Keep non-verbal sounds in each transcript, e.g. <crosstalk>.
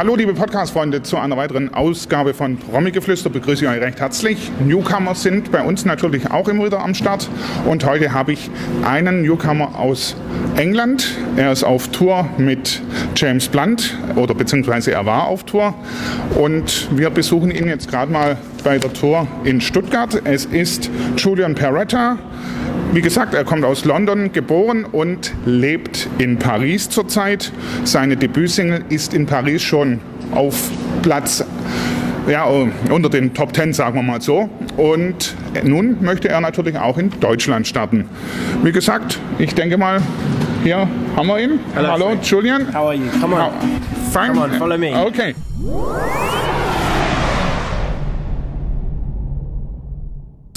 Hallo liebe Podcast-Freunde zu einer weiteren Ausgabe von Promi-Geflüster. Begrüße ich euch recht herzlich. Newcomer sind bei uns natürlich auch immer wieder am Start. Und heute habe ich einen Newcomer aus England. Er ist auf Tour mit James Blunt oder beziehungsweise er war auf Tour. Und wir besuchen ihn jetzt gerade mal bei der Tour in Stuttgart. Es ist Julian Peretta. Wie gesagt, er kommt aus London, geboren und lebt in Paris zurzeit. Seine Debütsingle ist in Paris schon auf Platz ja, unter den Top Ten, sagen wir mal so. Und nun möchte er natürlich auch in Deutschland starten. Wie gesagt, ich denke mal, hier haben wir ihn. Hello, Hallo, Frank. Julian. How are you? Come on. How- Fine. Come on, follow me. Okay.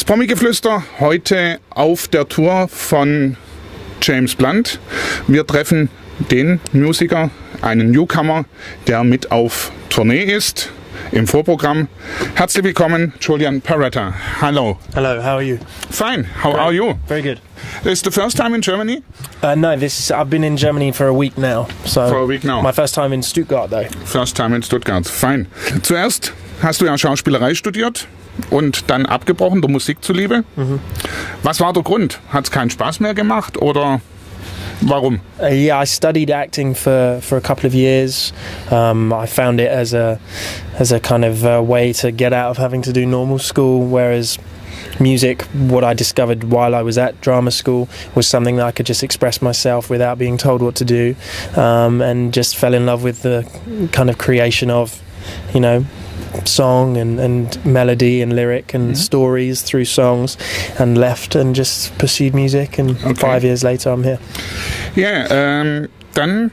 Das Promi-Geflüster heute auf der Tour von James Blunt. Wir treffen den Musiker, einen Newcomer, der mit auf Tournee ist im Vorprogramm. Herzlich willkommen, Julian Peretta. Hello. Hello, how are you? Fine. How are you? Very good. This is the first time in Germany? Uh, no, this I've been in Germany for a week now. So For a week now. My first time in Stuttgart though. First time in Stuttgart. Fine. Zuerst hast du ja Schauspielerei studiert und dann abgebrochen, der Musik zuliebe. Was war der Grund? Hat es keinen Spaß mehr gemacht oder warum? Uh, yeah, I studied acting for, for a couple of years. Um, I found it as a as a kind of uh, way to get out of having to do normal school, whereas music, what I discovered while I was at drama school, was something that I could just express myself without being told what to do, um, and just fell in love with the kind of creation of, you know. Song and, and melody and lyric and stories through songs, and left and just pursued music. And Okay. five years later, I'm here. Yeah, um, dann,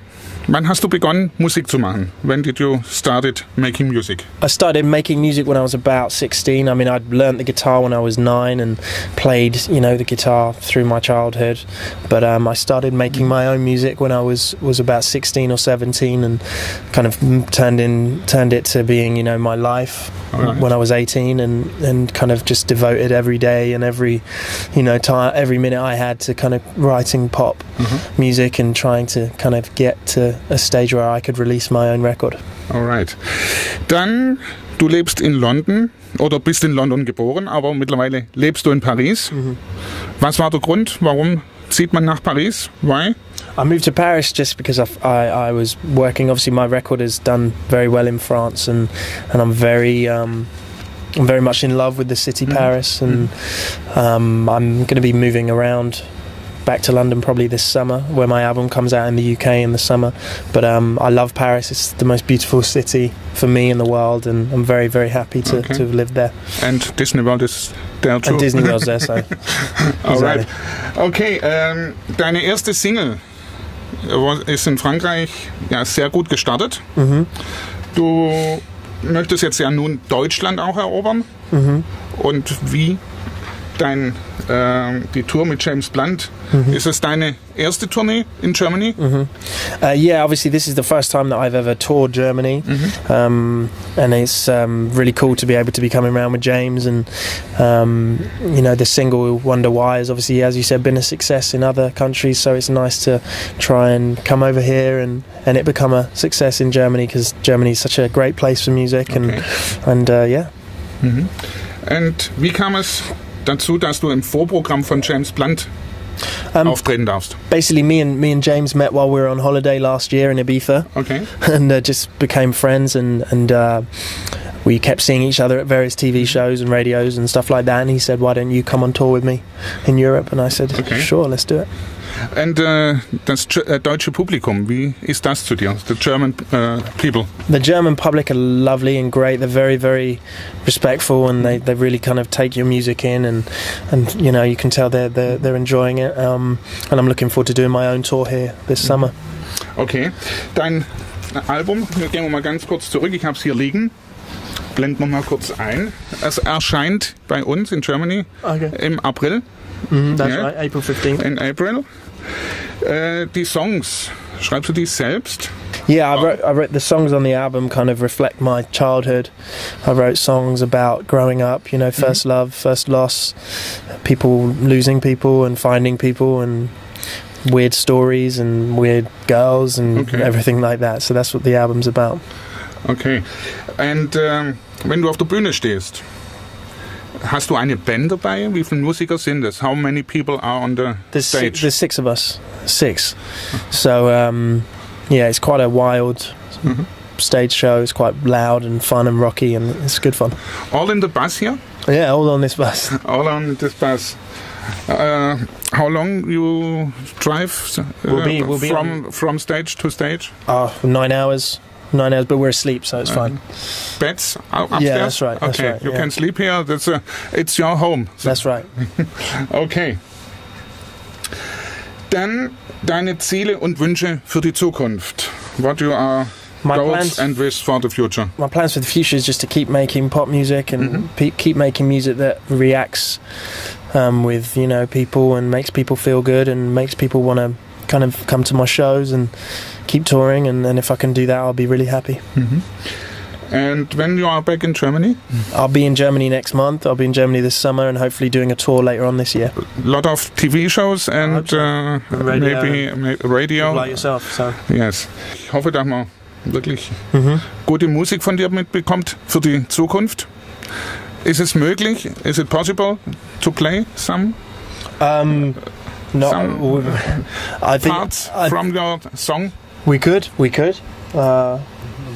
wann hast du begonnen, Musik zu machen? When did you started making music? I started making music when I was about 16. I mean, I'd learnt the guitar when I was nine and played, you know, the guitar through my childhood. But um, I started making my own music when I was, was about 16 or 17 and kind of turned in turned it to being, you know, my life Alright. when I was 18 and, and kind of just devoted every day and every, you know, time, every minute I had to kind of writing pop music and trying to kind of get to a stage where I could release my own record. Alright. Dann, du lebst in London oder bist in London geboren, aber mittlerweile lebst du in Paris. Was war der Grund? Warum zieht man nach Paris? Why? I moved to Paris just because I, I, I was working. Obviously, my record has done very well in France, and and I'm very um, I'm very much in love with the city, Paris, and um, I'm going to be moving around back to London probably this summer, where my album comes out in the UK in the summer. But um, I love Paris; it's the most beautiful city for me in the world, and I'm very very happy to, Okay. to have lived there. And Disney World is there too. And Disney World's there, so <laughs> <laughs> Alright. Okay, ähm, deine erste Single äh, ist in Frankreich ja, sehr gut gestartet. Mhm. Du möchtest jetzt ja nun Deutschland auch erobern. Mhm. Und wie dein, ähm, die Tour mit James Blunt, Mhm. ist es deine erste Tournee in Germany? Uh, yeah, obviously this is the first time that I've ever toured Germany, um, and it's um, really cool to be able to be coming around with James. And um, you know, the single "Wonder Why" has obviously, as you said, been a success in other countries. So it's nice to try and come over here and, and it become a success in Germany because Germany is such a great place for music. And Okay. and uh, yeah, And wie kam es dazu, dass du im Vorprogramm von James Blunt Um, auftreten darfst? basically, me and me and James met while we were on holiday last year in Ibiza. Okay. <laughs> and uh, just became friends and and uh, we kept seeing each other at various TV mm-hmm. shows and radios and stuff like that. And he said, "Why don't you come on tour with me in Europe?" And I said, Okay. "Sure, let's do it." And äh, das äh, deutsche Publikum, wie ist das zu dir? The German äh, people. The German public are lovely and great. They're very very respectful and they, they really kind of take your music in and and you know you can tell they're they're, they're enjoying it. Um, and I'm looking forward to doing my own tour here this mm-hmm. summer. Okay. Dein Album, Gehen wir mal ganz kurz zurück, ich habe es hier liegen. Blenden wir mal kurz ein. Es erscheint bei uns in Germany Okay, im April, that's Yeah. right. April 15th. in April. Äh, die Songs, schreibst du die selbst? Yeah, I wrote, I wrote the songs on the album kind of reflect my childhood. I wrote songs about growing up, you know, 1st love, first loss, people losing people and finding people and weird stories and weird girls and Okay. everything like that. So that's what the album's about. Okay. Und ähm, wenn du auf der Bühne stehst, hast du eine Band dabei? Wie viele Musiker sind es? How many people are on the There's stage? six, there's six of us, six. So um, yeah, it's quite a wild Mhm. stage show. It's quite loud and fun and rocky, and it's good fun. All in the bus here? Yeah, all on this bus. <laughs> All on this bus. Uh, how long you drive uh, We'll be- we'll be from from stage to stage? Nine hours, nine hours, but we're asleep, so it's fine. Beds upstairs? Yeah, that's right, that's okay, right, you yeah. can sleep here. That's uh, it's your home. That's right. <laughs> Okay. Dann deine Ziele und Wünsche für die Zukunft. What you are My goals plans, and wish for the future. my plans for the future is just to keep making pop music and Mhm. pe- keep making music that reacts um, with you know people and makes people feel good and makes people want to kind of come to my shows and keep touring. And, and if I can do that, I'll be really happy. And when you are back in Germany, I'll be in Germany next month. I'll be in Germany this summer and hopefully doing a tour later on this year. lot of TV shows and so. uh, Radio. maybe ma- radio. Like yourself, so. Yes. Ich hoffe, dass man wirklich Mhm. gute Musik von dir mitbekommt für die Zukunft. Ist es möglich? Is it possible to play some Um, no, Some I think parts I- from your song? we could. We could. Uh,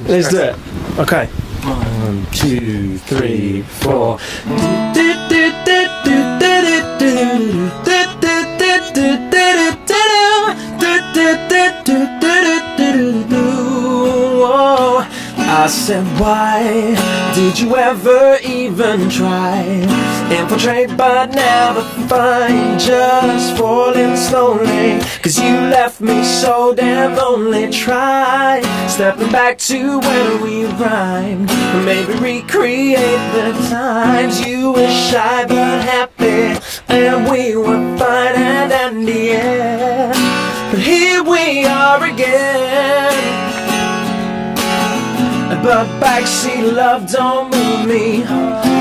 let's do it. Okay. One, two, three, four. I said, why did you ever even try? Infiltrate but never find. Just falling slowly. Cause you left me so damn lonely. Try stepping back to when we rhymed. Maybe recreate the times. You were shy but happy. And we were fine and the air But here we are again but backseat love don't move me.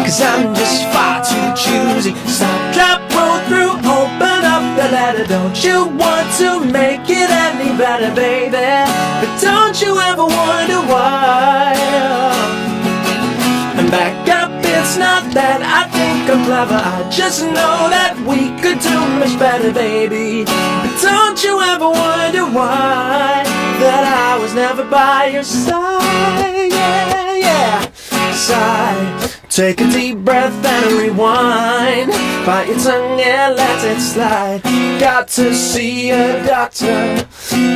Cause I'm just far too choosy. Stop, drop, roll through, open up the letter Don't you want to make it any better, baby? But don't you ever wonder why? And back up, it's not that I clever. I just know that we could do much better, baby. But don't you ever wonder why That I was never by your side, yeah, yeah. Sigh, take a deep breath and rewind. Bite your tongue and let it slide. Got to see a doctor.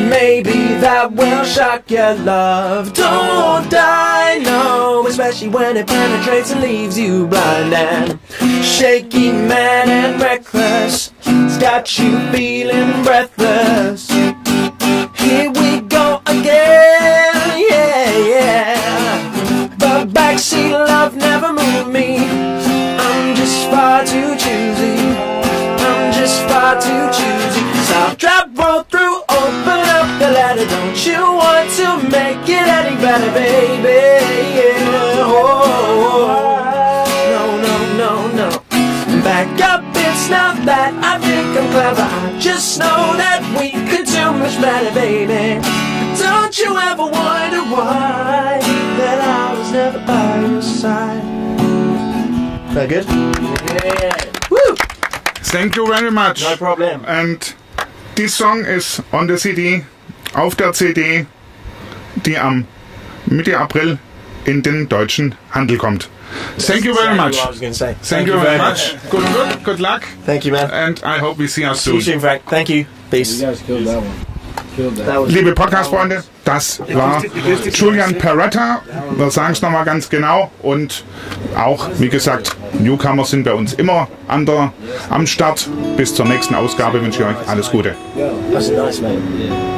Maybe that will shock your love. Don't die, no Especially when it penetrates and leaves you blind And shaky, mad and reckless. It's got you feeling breathless. Here we go it baby? Yeah, oh, no, no, no, no Back up, it's not that I think I'm clever I just know that we could do much better, baby Don't you ever wonder why That I was never by your side That good? Yeah Woo! Thank you very much. No problem. And this song is on the CD, auf der CD, die am Mitte April in den deutschen Handel kommt. Thank you very much. Thank, you very much. Good, good, good luck, Thank you, man. and I hope we see us See you soon. soon, Frank. Thank you. Peace. You guys killed that one. Killed that. That was Liebe Podcast-Freunde, das war Julian Peretta. Wir sagen es nochmal ganz genau. Und auch, wie gesagt, Newcomer sind bei uns immer an der, am Start. Bis zur nächsten Ausgabe wünsche ich euch alles Gute. that's nice, mate.